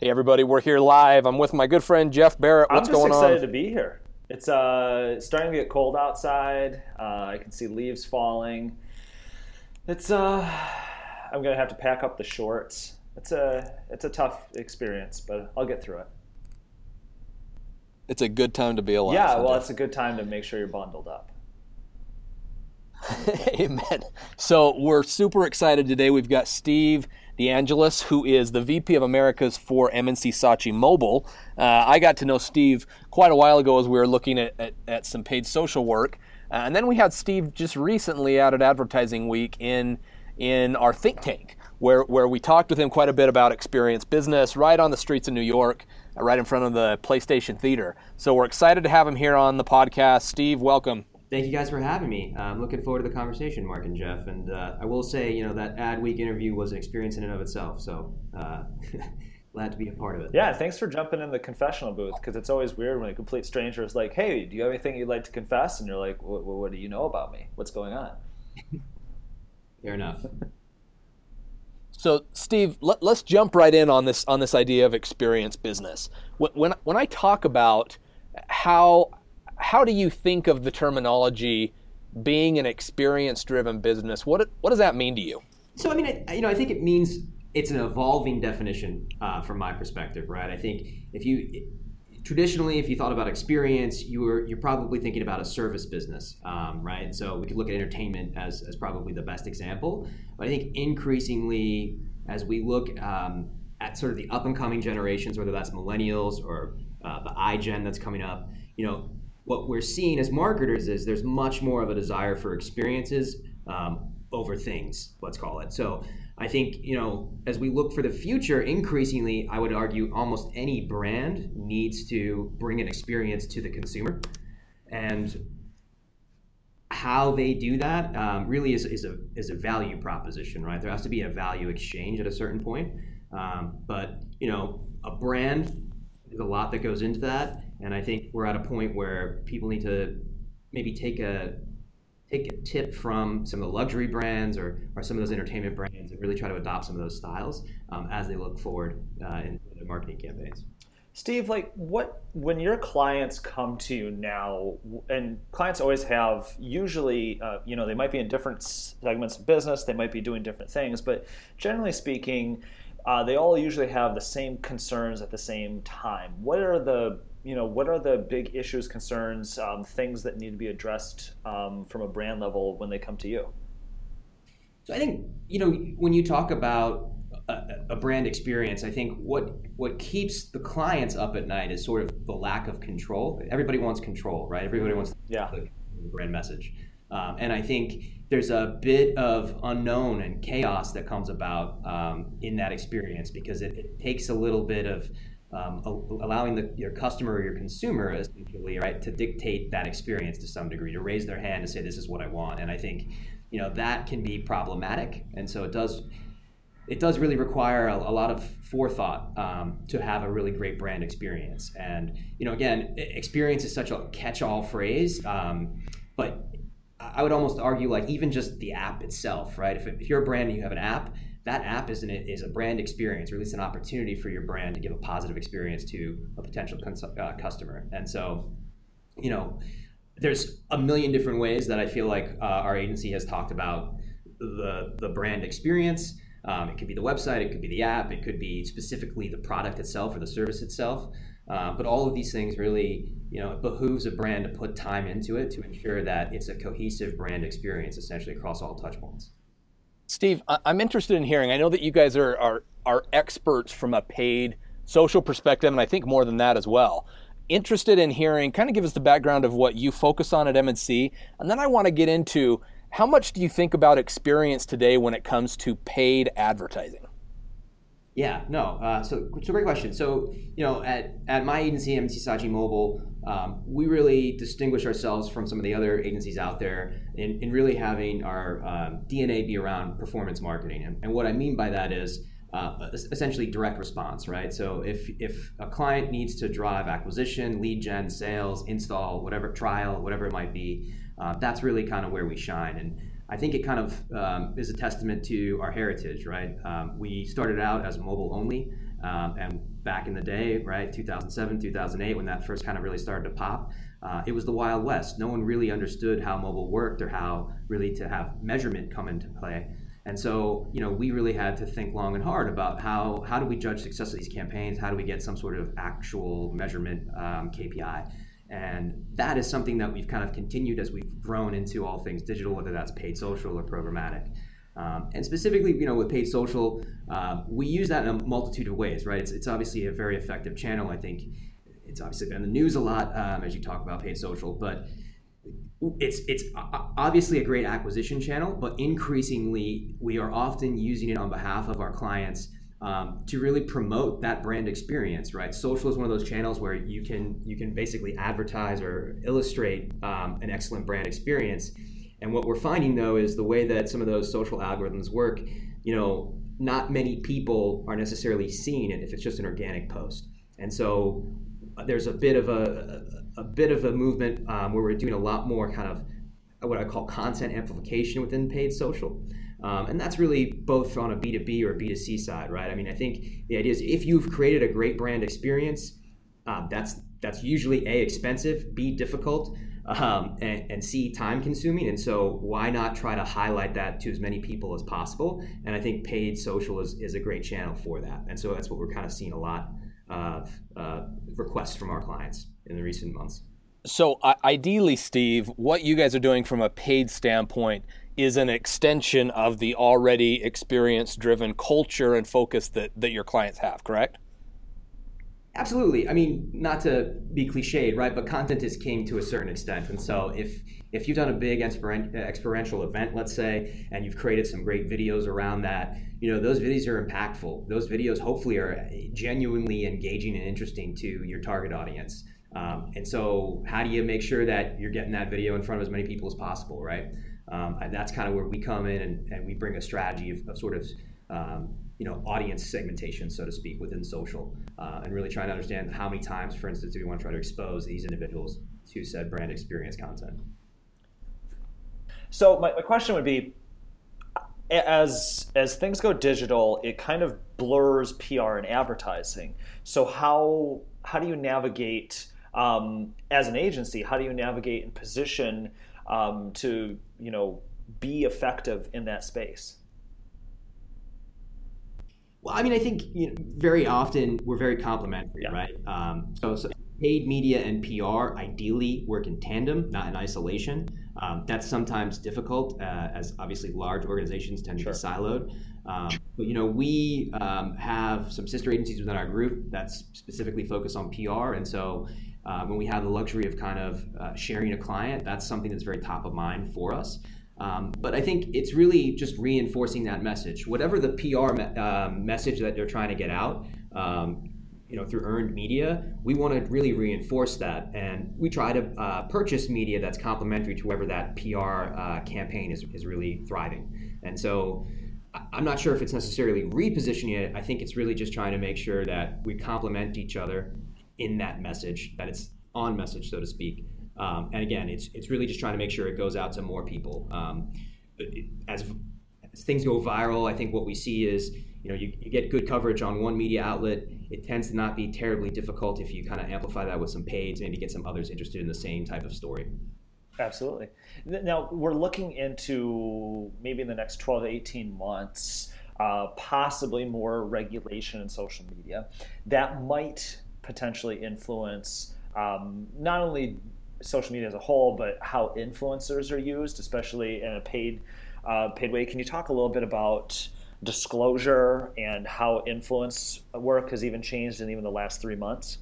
Hey, everybody, we're here live. I'm with my good friend Jeff Barrett. What's going on? I'm just excited on? to be here. It's uh, starting to get cold outside. Uh, I can see leaves falling. It's uh, I'm gonna have to pack up the shorts. It's a it's a tough experience, but I'll get through it. It's a good time to be alive. yeah, well, it's a good time to make sure you're bundled up. Amen. So we're super excited today. We've got Steve DeAngelis, who is the VP of Americas for M&C Saatchi Mobile. Uh, I got to know Steve quite a while ago as we were looking at, at, at some paid social work. Uh, and then we had Steve just recently out at Advertising Week in in our think tank, where, where we talked with him quite a bit about experience business right on the streets of New York, right in front of the PlayStation Theater. So we're excited to have him here on the podcast. Steve, welcome. Thank you guys for having me. Uh, I'm looking forward to the conversation, Mark and Jeff. And uh, I will say, you know, that Ad Week interview was an experience in and of itself. So uh, glad to be a part of it. Yeah, thanks for jumping in the confessional booth because it's always weird when a complete stranger is like, "Hey, do you have anything you'd like to confess?" And you're like, "What, what do you know about me? What's going on?" Fair enough. So, Steve, let, us jump right in on this on this idea of experience business. When, when when I talk about how how do you think of the terminology being an experience driven business? What what does that mean to you? So, I mean, I, you know, I think it means it's an evolving definition uh, from my perspective, right? I think if you traditionally, if you thought about experience, you were you're probably thinking about a service business, um, right? So we could look at entertainment as, as probably the best example. But I think increasingly, as we look um, at sort of the up and coming generations, whether that's millennials or uh, the iGen that's coming up, you know, what we're seeing as marketers is there's much more of a desire for experiences um, over things, let's call it. So I think, you know, as we look for the future, increasingly, I would argue almost any brand needs to bring an experience to the consumer. And how they do that um, really is, is, a, is a value proposition, right? There has to be a value exchange at a certain point. Um, but, you know, a brand, there's a lot that goes into that. And I think we're at a point where people need to maybe take a take a tip from some of the luxury brands or, or some of those entertainment brands and really try to adopt some of those styles um, as they look forward uh, in their marketing campaigns. Steve, like what when your clients come to you now, and clients always have usually, uh, you know, they might be in different segments of business, they might be doing different things, but generally speaking, uh, they all usually have the same concerns at the same time. What are the you know what are the big issues, concerns, um, things that need to be addressed um, from a brand level when they come to you? So I think you know when you talk about a, a, brand experience, I think what what keeps the clients up at night is sort of the lack of control. Everybody wants control, right? Everybody wants yeah. the brand message, um, and I think there's a bit of unknown and chaos that comes about um, in that experience because it, it takes a little bit of um, allowing the, your customer or your consumer essentially right to dictate that experience to some degree to raise their hand and say this is what i want. And i think you know that can be problematic. And so it does it does really require a, a lot of forethought um, to have a really great brand experience. And you know again experience is such a catch-all phrase um, but i would almost argue like even just the app itself right? If, if you're a brand and you have an app that app is, an, is a brand experience, or at least an opportunity for your brand to give a positive experience to a potential cons- uh, customer. And so, you know, there's a million different ways that I feel like uh, our agency has talked about the the brand experience. Um, it could be the website, it could be the app, it could be specifically the product itself or the service itself. Uh, but all of these things really, you know, it behooves a brand to put time into it to ensure that it's a cohesive brand experience, essentially across all touch points. Steve, I'm interested in hearing. I know that you guys are, are are experts from a paid social perspective, and I think more than that as well. Interested in hearing, kind of give us the background of what you focus on at M&C, and then I want to get into how much do you think about experience today when it comes to paid advertising? Yeah, no. Uh, so a great question. So you know, at at my agency, M&C Saatchi Mobile, um, we really distinguish ourselves from some of the other agencies out there in, in really having our um, DNA be around performance marketing. And, and, what I mean by that is uh, essentially direct response, right? So if if a client needs to drive acquisition, lead gen, sales, install, whatever trial, whatever it might be, uh, that's really kind of where we shine. And I think it kind of um, is a testament to our heritage, right? Um, we started out as mobile only, Um, and back in the day, right, 2007, 2008, when that first kind of really started to pop, uh, it was the Wild West. No one really understood how mobile worked or how really to have measurement come into play. And so, you know, we really had to think long and hard about how how do we judge success of these campaigns? How do we get some sort of actual measurement um, KPI? And that is something that we've kind of continued as we've grown into all things digital, whether that's paid social or programmatic. Um, and specifically, you know, with paid social, uh, we use that in a multitude of ways, right? It's, it's obviously a very effective channel. I think it's obviously been in the news a lot um, as you talk about paid social, but it's it's obviously a great acquisition channel, but increasingly we are often using it on behalf of our clients um, to really promote that brand experience. Right, social is one of those channels where you can you can basically advertise or illustrate um, an excellent brand experience. And what we're finding though is the way that some of those social algorithms work. You know, not many people are necessarily seeing it if it's just an organic post. And so uh, there's a bit of a, a bit of a movement um, where we're doing a lot more kind of what I call content amplification within paid social. Um, and that's really both on a B2B or B2C side, right? I mean, I think the idea is if you've created a great brand experience, um, that's that's usually a expensive, b difficult, um, and, and, c time consuming. And so why not try to highlight that to as many people as possible? And I think paid social is, is a great channel for that. And so that's what we're kind of seeing a lot of uh, requests from our clients in the recent months. So, uh, ideally, Steve, what you guys are doing from a paid standpoint is an extension of the already experience driven culture and focus that, that your clients have, correct? Absolutely. I mean, not to be cliched, right? But content is king to a certain extent. And so if if you've done a big experiential event, let's say, and you've created some great videos around that, you know, those videos are impactful. Those videos hopefully are genuinely engaging and interesting to your target audience. Um, and so, how do you make sure that you're getting that video in front of as many people as possible, right? Um, and that's kind of where we come in and, and we bring a strategy of, of sort of um, you know audience segmentation, so to speak, within social, uh, and really trying to understand how many times, for instance, do we want to try to expose these individuals to said brand experience content. So my, my question would be, as as things go digital, it kind of blurs PR and advertising. So how how do you navigate um, as an agency? How do you navigate and position um, to you know be effective in that space? Well, I mean, I think you know, very often we're very complementary, yeah. right? Um, so, so, paid media and PR ideally work in tandem, not in isolation. Um, that's sometimes difficult, uh, as obviously large organizations tend sure. to be siloed. Um, but you know, we um, have some sister agencies within our group that specifically focus on PR, and so uh, when we have the luxury of kind of uh, sharing a client, that's something that's very top of mind for us. Um, but I think it's really just reinforcing that message. Whatever the PR me- uh, message that they're trying to get out, um, you know, through earned media, we want to really reinforce that, and we try to uh, purchase media that's complementary to whoever that PR uh, campaign is, is really thriving. And so, I'm not sure if it's necessarily repositioning it. I think it's really just trying to make sure that we complement each other in that message, that it's on message, so to speak. Um, and again, it's it's really just trying to make sure it goes out to more people. Um, as, as things go viral, I think what we see is you know you, you get good coverage on one media outlet. It tends to not be terribly difficult if you kind of amplify that with some paid, to maybe get some others interested in the same type of story. Absolutely. Now we're looking into maybe in the next 12 to 18 months, uh, possibly more regulation in social media that might potentially influence um, not only social media as a whole, but how influencers are used, especially in a paid uh, paid way. Can you talk a little bit about disclosure and how influence work has even changed in even the last three months?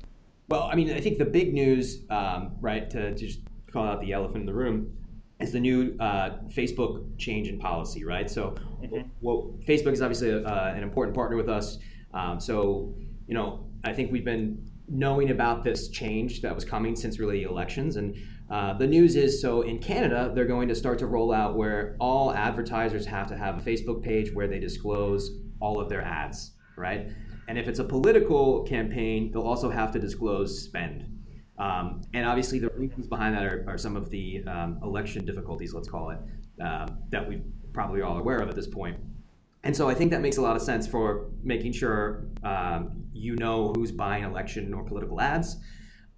Well, I mean, I think the big news, um, right, to just call out the elephant in the room, is the new uh, Facebook change in policy, right? So, mm-hmm. well, Facebook is obviously a, uh, an important partner with us. Um, so, you know, I think we've been knowing about this change that was coming since really the elections. And uh, the news is so in Canada, they're going to start to roll out where all advertisers have to have a Facebook page where they disclose all of their ads, right? And if it's a political campaign, they'll also have to disclose spend. Um, and obviously, the reasons behind that are, are some of the um, election difficulties, let's call it, uh, that we probably all aware of at this point. And so I think that makes a lot of sense for making sure um, you know who's buying election or political ads.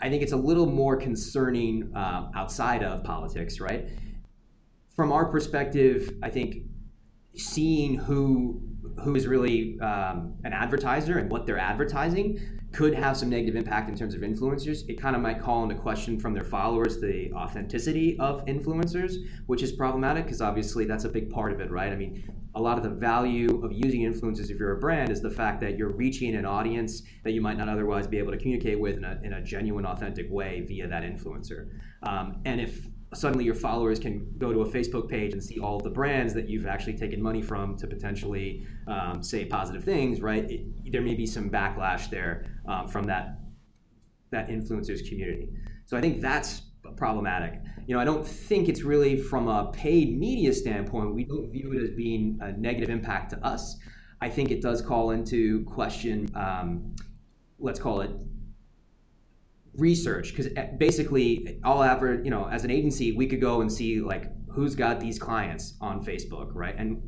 I think it's a little more concerning uh, outside of politics, right? From our perspective, I think seeing who who is really um, an advertiser and what they're advertising could have some negative impact in terms of influencers. It kind of might call into question from their followers the authenticity of influencers, which is problematic because obviously that's a big part of it, right? I mean, a lot of the value of using influencers if you're a brand is the fact that you're reaching an audience that you might not otherwise be able to communicate with in a, in a genuine, authentic way via that influencer. Um, and if suddenly your followers can go to a Facebook page and see all the brands that you've actually taken money from to potentially um, say positive things, right? It, there may be some backlash there um, from that that influencers community. So I think that's problematic. You know, I don't think it's really from a paid media standpoint. We don't view it as being a negative impact to us. I think it does call into question. Um, let's call it research because eh, basically all ever you know as an agency we could go and see like who's got these clients on facebook right and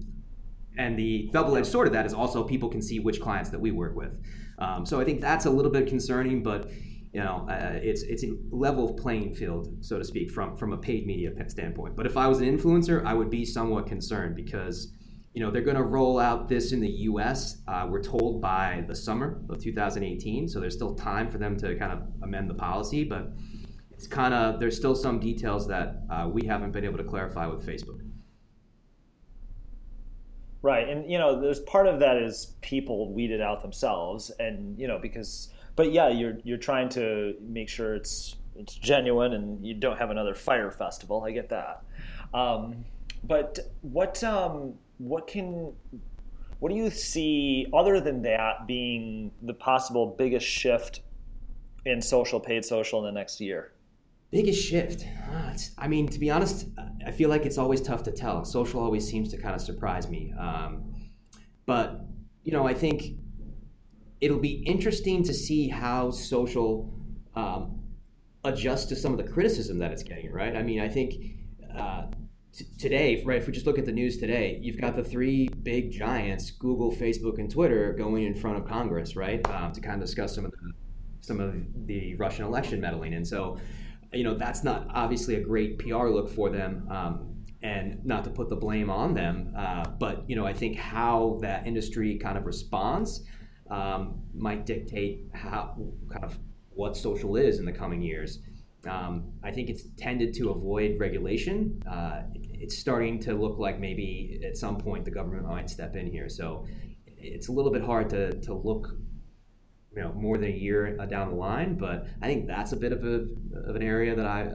and the double-edged sword of that is also people can see which clients that we work with um, so i think that's a little bit concerning but you know uh, it's it's a level playing field so to speak from from a paid media standpoint but if i was an influencer i would be somewhat concerned because you know, they're going to roll out this in the U.S. Uh, we're told by the summer of 2018, so there's still time for them to kind of amend the policy, but it's kind of there's still some details that uh, we haven't been able to clarify with Facebook. Right, and you know, there's part of that is people weed it out themselves, and you know, because, but yeah, you're you're trying to make sure it's it's genuine, and you don't have another Fyre Festival. I get that, um, but what um, what can what do you see other than that being the possible biggest shift in social paid social in the next year? Biggest shift. Ah, I mean, to be honest, I feel like it's always tough to tell. Social always seems to kind of surprise me. Um, but, you know, I think it'll be interesting to see how social um, adjusts to some of the criticism that it's getting, right? I mean, I think uh, t- today, right? If we just look at the news today, you've got the three big giants, Google, Facebook, and Twitter, going in front of Congress, right, um, to kind of discuss some of the some of the Russian election meddling. And so, you know, that's not obviously a great PR look for them. Um, and not to put the blame on them, uh, but you know, I think how that industry kind of responds um, might dictate how kind of what social is in the coming years. Um, I think it's tended to avoid regulation. Uh, it's starting to look like maybe at some point the government might step in here. So it's a little bit hard to, to look you know more than a year uh, down the line, but I think that's a bit of, a, of an area that I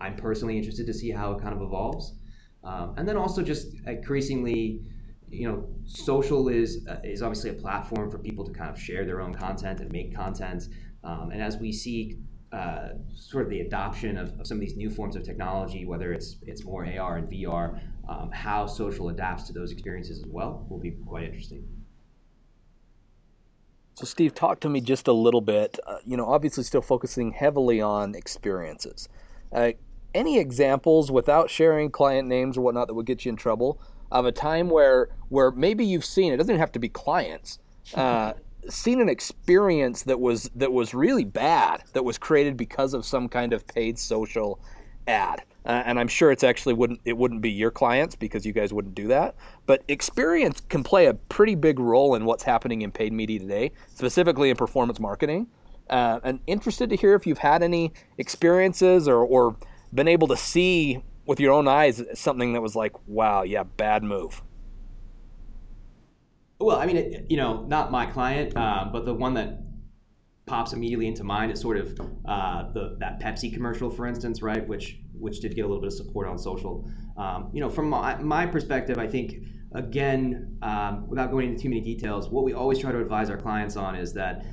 I'm personally interested to see how it kind of evolves. Um, and then also just increasingly you know, social is uh, is obviously a platform for people to kind of share their own content and make content. Um, and as we see uh, sort of the adoption of, of, some of these new forms of technology, whether it's it's more AR and VR, um, how social adapts to those experiences as well will be quite interesting. So, Steve, talk to me just a little bit. Uh, you know, obviously, still focusing heavily on experiences. Uh, any examples, without sharing client names or whatnot, that would get you in trouble, of a time where where maybe you've seen it doesn't have to be clients. Uh, seen an experience that was that was really bad that was created because of some kind of paid social ad. Uh, and I'm sure it's actually wouldn't it wouldn't be your clients because you guys wouldn't do that. But experience can play a pretty big role in what's happening in paid media today, specifically in performance marketing. Uh, and interested to hear if you've had any experiences or, or been able to see with your own eyes something that was like, wow, yeah, bad move. Well, I mean, it, you know, not my client, uh, but the one that pops immediately into mind is sort of uh, the that Pepsi commercial, for instance, right? Which which did get a little bit of support on social. Um, you know, from my, my, perspective, I think again, um, without going into too many details, what we always try to advise our clients on is that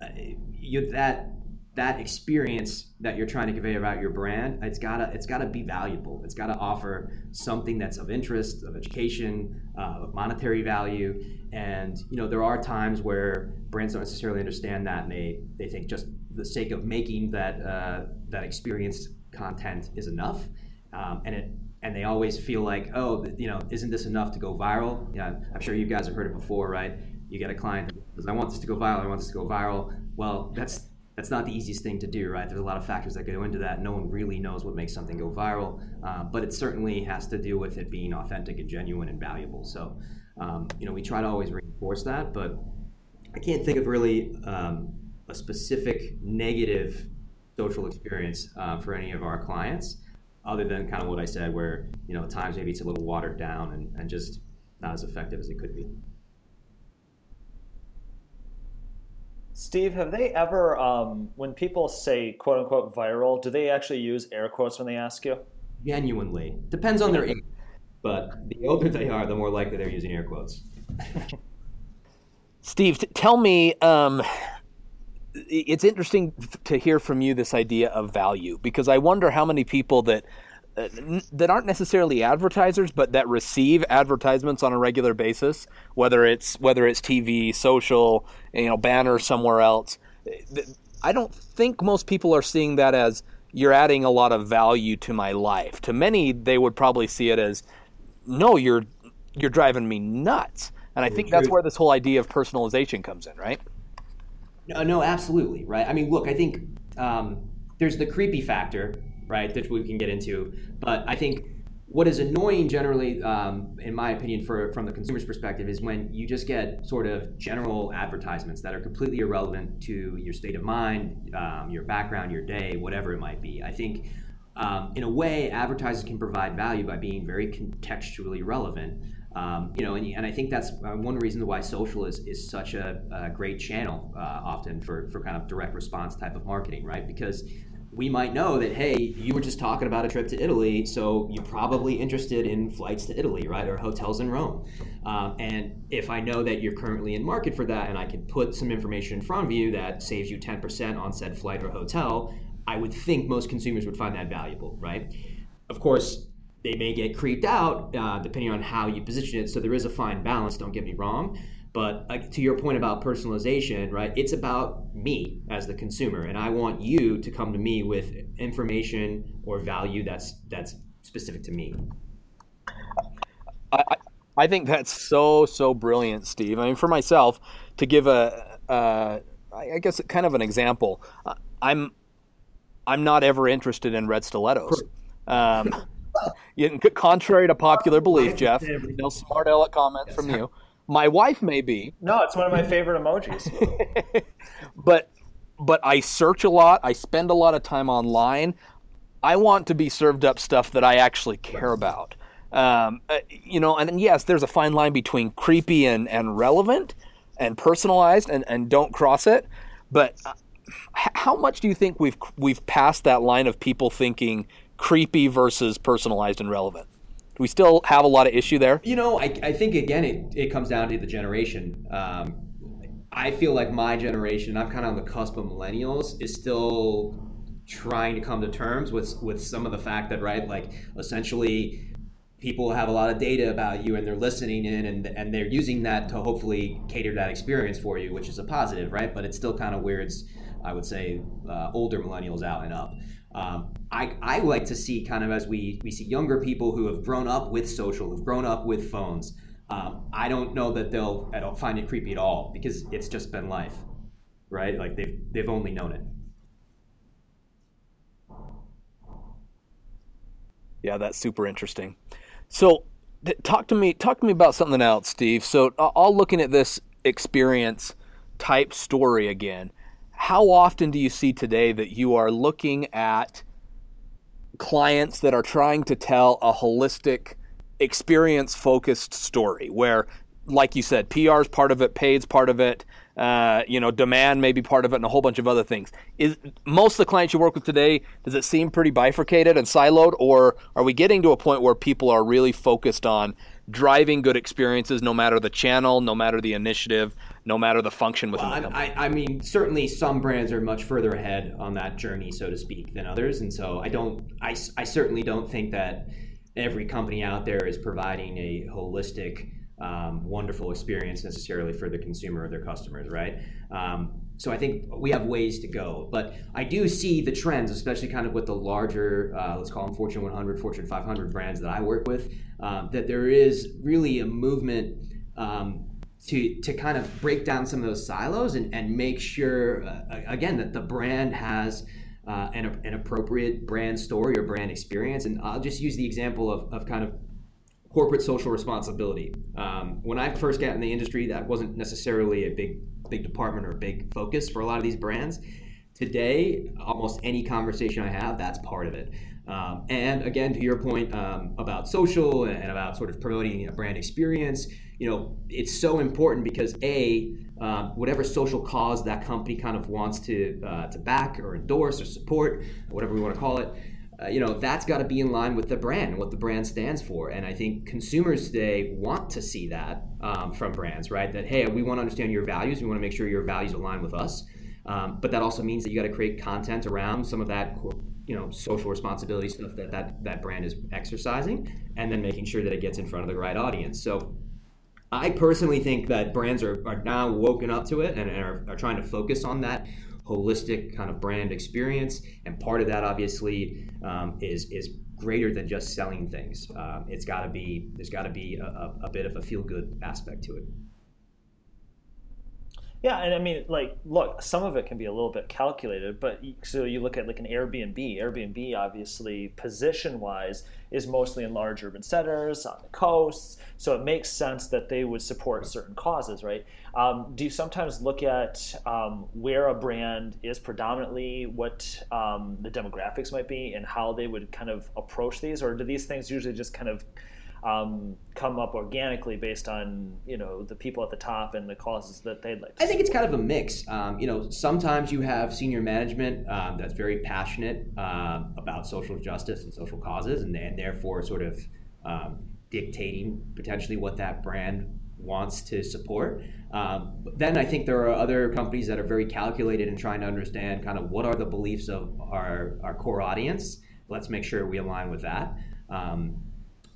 uh, you that that experience that you're trying to convey about your brand it's gotta it's gotta be valuable it's gotta offer something that's of interest of education uh, of monetary value and you know there are times where brands don't necessarily understand that and they they think just the sake of making that uh, that experience content is enough um, and it and they always feel like, oh, you know, isn't this enough to go viral? Yeah, I'm sure you guys have heard it before, right? You get a client that says, I want this to go viral, I want this to go viral. Well, that's that's not the easiest thing to do, right? There's a lot of factors that go into that. No one really knows what makes something go viral, uh, but it certainly has to do with it being authentic and genuine and valuable. So, um, you know, we try to always reinforce that, but I can't think of really um, a specific negative social experience uh, for any of our clients, other than kind of what I said, where you know at times maybe it's a little watered down and, and just not as effective as it could be. Steve, have they ever, um, when people say "quote unquote" viral, do they actually use air quotes when they ask you? Genuinely, depends on their age, but the older they are, the more likely they're using air quotes. Steve, t- tell me. Um, it's interesting to hear from you this idea of value because I wonder how many people that that aren't necessarily advertisers, but that receive advertisements on a regular basis, whether it's whether it's TV, social, you know, banner somewhere else. I don't think most people are seeing that as you're adding a lot of value to my life. To many, they would probably see it as, no, you're you're driving me nuts. And I think that's where this whole idea of personalization comes in, right? No, no, absolutely, right. I mean, look, I think um, there's the creepy factor, right, that we can get into. But I think what is annoying generally, um, in my opinion, for from the consumer's perspective, is when you just get sort of general advertisements that are completely irrelevant to your state of mind, um, your background, your day, whatever it might be. I think. Um, in a way, advertisers can provide value by being very contextually relevant. Um, you know, and, and I think that's uh, one reason why social is, is such a, a great channel uh, often for, for kind of direct response type of marketing, right? Because we might know that hey you were just talking about a trip to italy so you're probably interested in flights to italy right or hotels in rome. Um, and if i know that you're currently in market for that and i can put some information in front of you that saves you 10% on said flight or hotel i would think most consumers would find that valuable right? Of course they may get creeped out uh, depending on how you position it so there is a fine balance don't get me wrong but uh, to your point about personalization, right? It's about me as the consumer, and I want you to come to me with information or value that's that's specific to me. I, I think that's so so brilliant, Steve. I mean, for myself, to give a, uh, I guess kind of an example, I'm I'm not ever interested in red stilettos. Um, contrary to popular belief, Jeff, no smart aleck comment from you. My wife may be. No, it's one of my favorite emojis. but but I search a lot. I spend a lot of time online. I want to be served up stuff that I actually care about. Um, uh, you know, and, yes, there's a fine line between creepy and, and relevant and personalized, and, and don't cross it. But uh, how much do you think we've we've passed that line of people thinking creepy versus personalized and relevant? Do we still have a lot of issue there? You know, I, I think again it, it comes down to the generation. Um, I feel like my generation, I'm kind of on the cusp of millennials, is still trying to come to terms with with some of the fact that right, like essentially people have a lot of data about you and they're listening in and, and they're using that to hopefully cater that experience for you, which is a positive, right? But it's still kind of it's, I would say, uh, older millennials out and up. Um, I, I like to see kind of as we, we see younger people who have grown up with social, who've grown up with phones. Um, I don't know that they'll I don't find it creepy at all because it's just been life, right? Like they've they've only known it. Yeah, that's super interesting. So, talk to me talk to me about something else, Steve. So, all looking at this experience type story again how often do you see today that you are looking at clients that are trying to tell a holistic, experience focused story where, like you said, PR is part of it, paid's part of it, uh, you know, demand may be part of it, and a whole bunch of other things. Is most of the clients you work with today, does it seem pretty bifurcated and siloed, or are we getting to a point where people are really focused on driving good experiences, no matter the channel, no matter the initiative, no matter the function within well, the company. I, I, mean, certainly some brands are much further ahead on that journey, so to speak, than others, and so I don't, I, I certainly don't think that every company out there is providing a holistic, um, wonderful experience necessarily for the consumer or their customers, right? Um, so I think we have ways to go, but I do see the trends, especially kind of with the larger, uh, let's call them Fortune 100, Fortune 500 brands that I work with, um, that there is really a movement um, to to kind of break down some of those silos and, and make sure uh, again that the brand has uh, an, an appropriate brand story or brand experience. And I'll just use the example of, of kind of corporate social responsibility. Um, when I first got in the industry, that wasn't necessarily a big big department or a big focus for a lot of these brands. Today, almost any conversation I have, that's part of it. Um, and again, to your point um, about social and about sort of promoting a brand experience, you know, it's so important because a um, whatever social cause that company kind of wants to uh, to back or endorse or support, whatever we want to call it, uh, you know, that's got to be in line with the brand and what the brand stands for. And I think consumers today want to see that um, from brands, right? That hey, we want to understand your values. We want to make sure your values align with us. Um, but that also means that you got to create content around some of that you know social responsibility stuff that, that that brand is exercising and then making sure that it gets in front of the right audience. So i personally think that brands are, are now woken up to it and are, are trying to focus on that holistic kind of brand experience. And part of that obviously um, is is greater than just selling things. Um, it's got to be there's got to be a, a bit of a feel good aspect to it yeah, and I mean, like, look, some of it can be a little bit calculated, but so you look at like an Airbnb. Airbnb, obviously, position-wise, is mostly in large urban centers on the coasts, so it makes sense that they would support certain causes, right? Um, do you sometimes look at um, where a brand is predominantly, what um, the demographics might be, and how they would kind of approach these, or do these things usually just kind of um, come up organically based on you know the people at the top and the causes that they'd like. I think it's kind of a mix. Um, you know, sometimes you have senior management um, that's very passionate uh, about social justice and social causes, and, and therefore sort of um, dictating potentially what that brand wants to support. Um, then I think there are other companies that are very calculated in trying to understand kind of what are the beliefs of our, our core audience. Let's make sure we align with that. Um,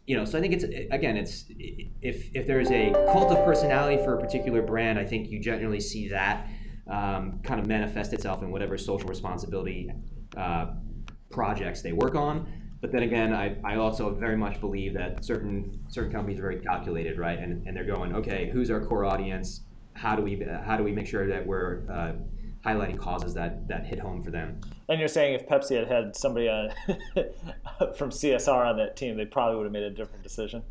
you know, so I think it's again, it's if if there's a cult of personality for a particular brand, I think you generally see that um, kind of manifest itself in whatever social responsibility uh, projects they work on. But then again, I, I also very much believe that certain certain companies are very calculated, right? And, and they're going, okay, who's our core audience? How do we how do we make sure that we're uh, highlighting causes that that hit home for them. And you're saying if Pepsi had had somebody on uh, from CSR on that team, they probably would have made a different decision.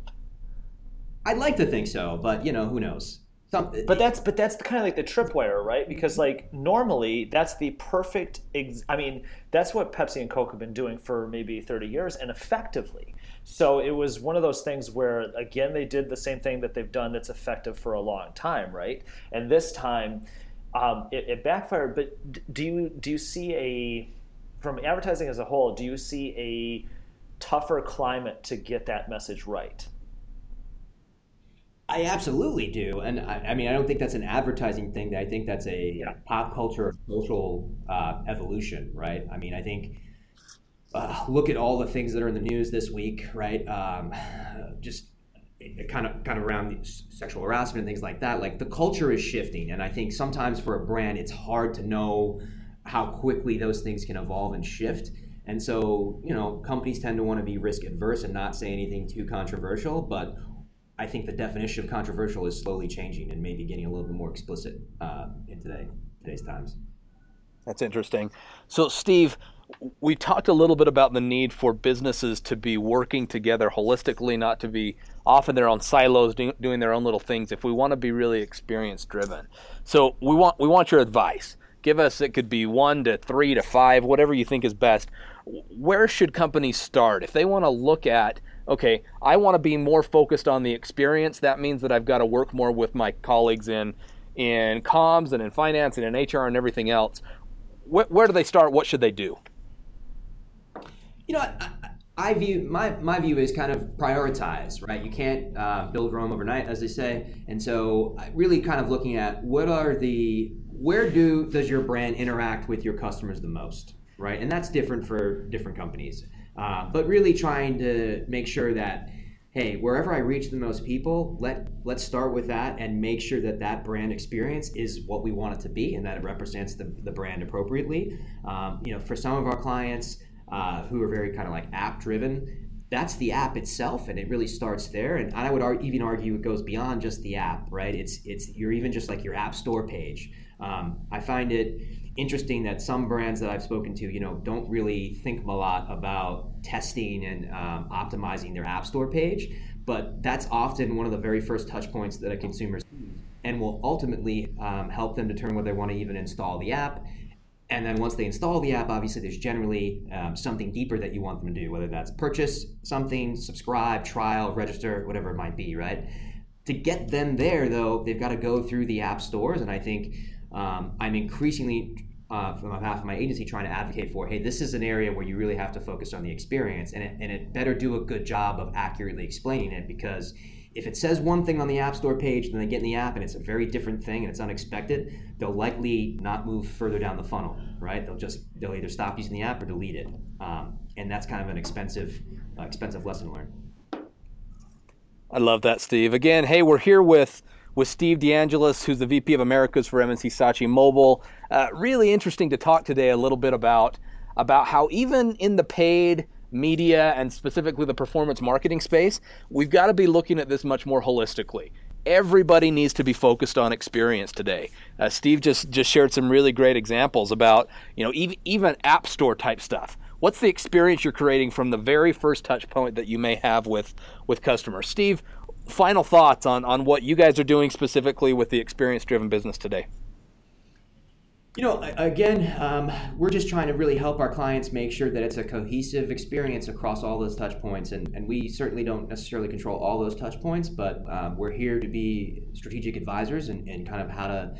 I'd like to think so, but you know, who knows? Some, but that's but that's kind of like the tripwire, right? Because like normally that's the perfect. Ex- I mean, that's what Pepsi and Coke have been doing for maybe 30 years, and effectively. So it was one of those things where again they did the same thing that they've done that's effective for a long time, right? And this time um, it, it, backfired. But do you do you see a from advertising as a whole? Do you see a tougher climate to get that message right? I absolutely do, and I, I, mean, I don't think that's an advertising thing. I think that's a yeah. pop culture, social uh, evolution, right? I mean, I think uh, look at all the things that are in the news this week, right? Um, just kind of kind of around sexual harassment and things like that like the culture is shifting. And i think sometimes for a brand it's hard to know how quickly those things can evolve and shift. And so you know companies tend to want to be risk adverse and not say anything too controversial but i think the definition of controversial is slowly changing and maybe getting a little bit more explicit uh, in today today's times. That's interesting. So steve we talked a little bit about the need for businesses to be working together holistically, not to be off in their own silos do, doing their own little things. If we want to be really experience driven, so we want we want your advice. Give us it could be one to three to five, whatever you think is best. Where should companies start if they want to look at? Okay, I want to be more focused on the experience. That means that I've got to work more with my colleagues in in comms and in finance and in HR and everything else. Where, where do they start? What should they do? You know, I, I, view my my view is kind of prioritize, right? You can't uh, build Rome overnight, as they say, and so really kind of looking at what are the where do does your brand interact with your customers the most, right? And that's different for different companies, uh, but really trying to make sure that hey, wherever I reach the most people, let let's start with that and make sure that that brand experience is what we want it to be and that it represents the, the brand appropriately. Um, you know, for some of our clients uh, who are very kind of like app driven, that's the app itself and it really starts there and i would even argue it goes beyond just the app right? It's it's you're even just like your app store page. Um, i find it interesting that some brands that i've spoken to you know don't really think a lot about testing and um, optimizing their app store page but that's often one of the very first touch points that a consumer and will ultimately um, help them determine whether they want to even install the app and then once they install the app, obviously there's generally um, something deeper that you want them to do, whether that's purchase something, subscribe, trial, register, whatever it might be, right? To get them there, though, they've got to go through the app stores. And I think um, I'm increasingly, uh, from behalf of my agency, trying to advocate for hey, this is an area where you really have to focus on the experience and it, and it better do a good job of accurately explaining it because if it says one thing on the App Store page, then they get in the app and it's a very different thing and it's unexpected, they'll likely not move further down the funnel, right? They'll just they'll either stop using the app or delete it, um, and that's kind of an expensive uh, expensive lesson learned. I love that, Steve. Again, hey, we're here with with Steve DeAngelis, who's the VP of Americas for M&C Saatchi Mobile. Uh, really interesting to talk today a little bit about about how even in the paid media and specifically the performance marketing space, we've got to be looking at this much more holistically. Everybody needs to be focused on experience today. Uh, Steve just just shared some really great examples about you know even even app store type stuff. What's the experience you're creating from the very first touch point that you may have with with customers? Steve, final thoughts on on what you guys are doing specifically with the experience driven business today. You know, again, um, we're just trying to really help our clients make sure that it's a cohesive experience across all those touch points. And, and we certainly don't necessarily control all those touch points, but um, we're here to be strategic advisors and, and kind of how to,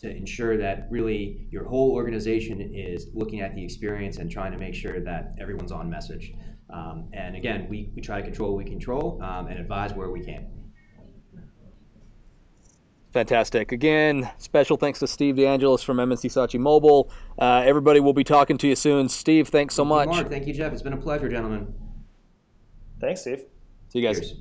to ensure that really your whole organization is looking at the experience and trying to make sure that everyone's on message. Um, and again, we, we try to control what we control um, and advise where we can. Fantastic. Again, special thanks to Steve DeAngelis from M&C Saatchi Mobile. Uh, everybody will be talking to you soon. Steve, thanks so much. Mark, thank you, Jeff. It's been a pleasure, gentlemen. Thanks, Steve. See you guys. Cheers.